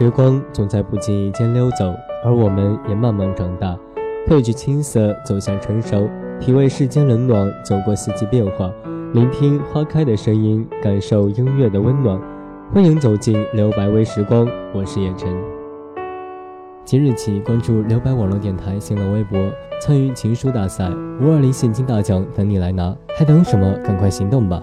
时光总在不经意间溜走，而我们也慢慢长大，褪去青涩，走向成熟，体味世间冷暖，走过四季变化，聆听花开的声音，感受音乐的温暖。欢迎走进留白微时光，我是叶晨。即日起关注留白网络电台新浪微博，参与情书大赛，五二零现金大奖等你来拿，还等什么？赶快行动吧！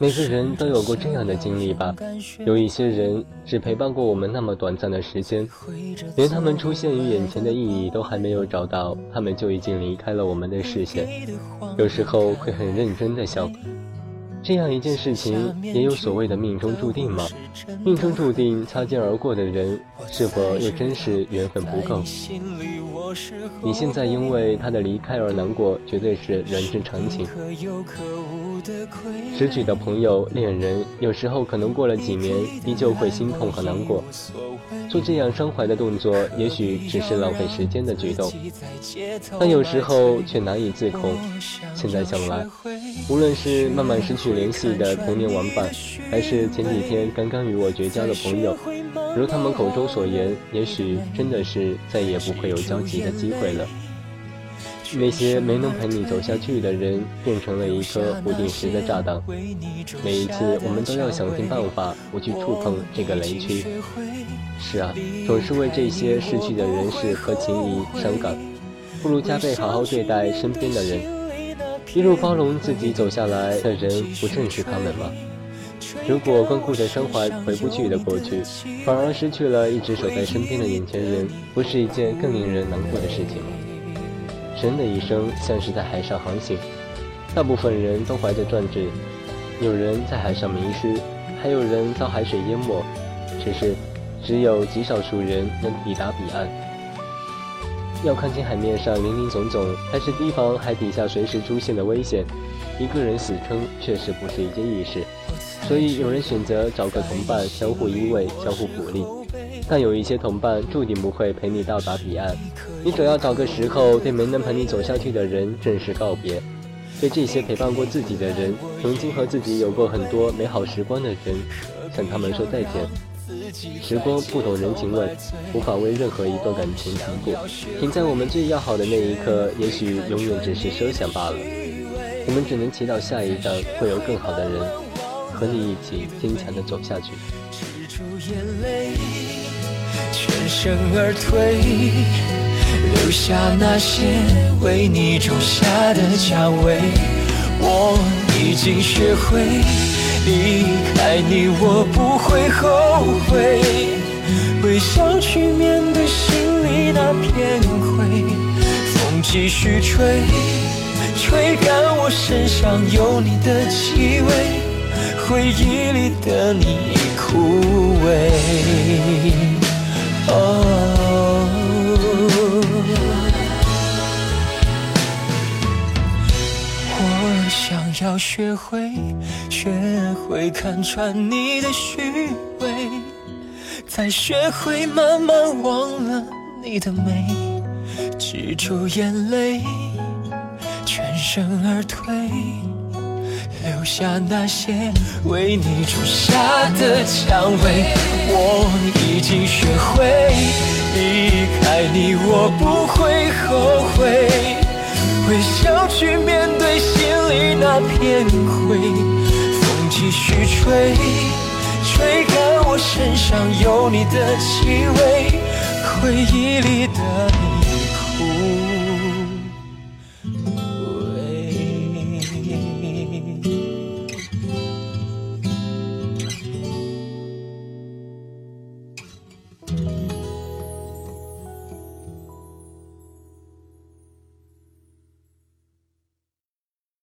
每个人都有过这样的经历吧？有一些人只陪伴过我们那么短暂的时间，连他们出现于眼前的意义都还没有找到，他们就已经离开了我们的视线。有时候会很认真的想，这样一件事情也有所谓的命中注定吗？命中注定擦肩而过的人，是否又真是缘分不够？你现在因为他的离开而难过，绝对是人之常情。失去的朋友、恋人，有时候可能过了几年，依旧会心痛和难过。做这样伤怀的动作，也许只是浪费时间的举动，但有时候却难以自控。现在想来，无论是慢慢失去联系的童年玩伴，还是前几天刚刚与我绝交的朋友，如他们口中所言，也许真的是再也不会有交集的机会了。那些没能陪你走下去的人，变成了一颗不定时的炸弹。每一次，我们都要想尽办法不去触碰这个雷区。是啊，总是为这些逝去的人事和情谊伤感，不如加倍好好对待身边的人。一路包容自己走下来的人，不正是他们吗？如果光顾着伤怀回不去的过去，反而失去了一直守在身边的眼前人，不是一件更令人难过的事情吗？人的一生像是在海上航行，大部分人都怀着壮志，有人在海上迷失，还有人遭海水淹没。只是，只有极少数人能抵达彼岸。要看清海面上林林总总，还是提防海底下随时出现的危险。一个人死撑确实不是一件易事，所以有人选择找个同伴，相互依偎，相互鼓励。但有一些同伴注定不会陪你到达彼岸，你总要找个时候对没能陪你走下去的人正式告别，对这些陪伴过自己的人，曾经和自己有过很多美好时光的人，向他们说再见。时光不懂人情味，无法为任何一段感情停步，停在我们最要好的那一刻，也许永远只是奢想罢了。我们只能祈祷下一站会有更好的人，和你一起坚强的走下去。住眼泪全身而退，留下那些为你种下的蔷薇。我已经学会离开你，我不会后悔。微笑去面对心里那片灰，风继续吹，吹干我身上有你的气味，回忆里的你已枯萎。我想要学会，学会看穿你的虚伪，再学会慢慢忘了你的美，止住眼泪，全身而退，留下那些为你种下的蔷薇。我已经学会离开你，我不会后悔，微笑去面对心里那片灰。风继续吹，吹干我身上有你的气味，回忆里的你。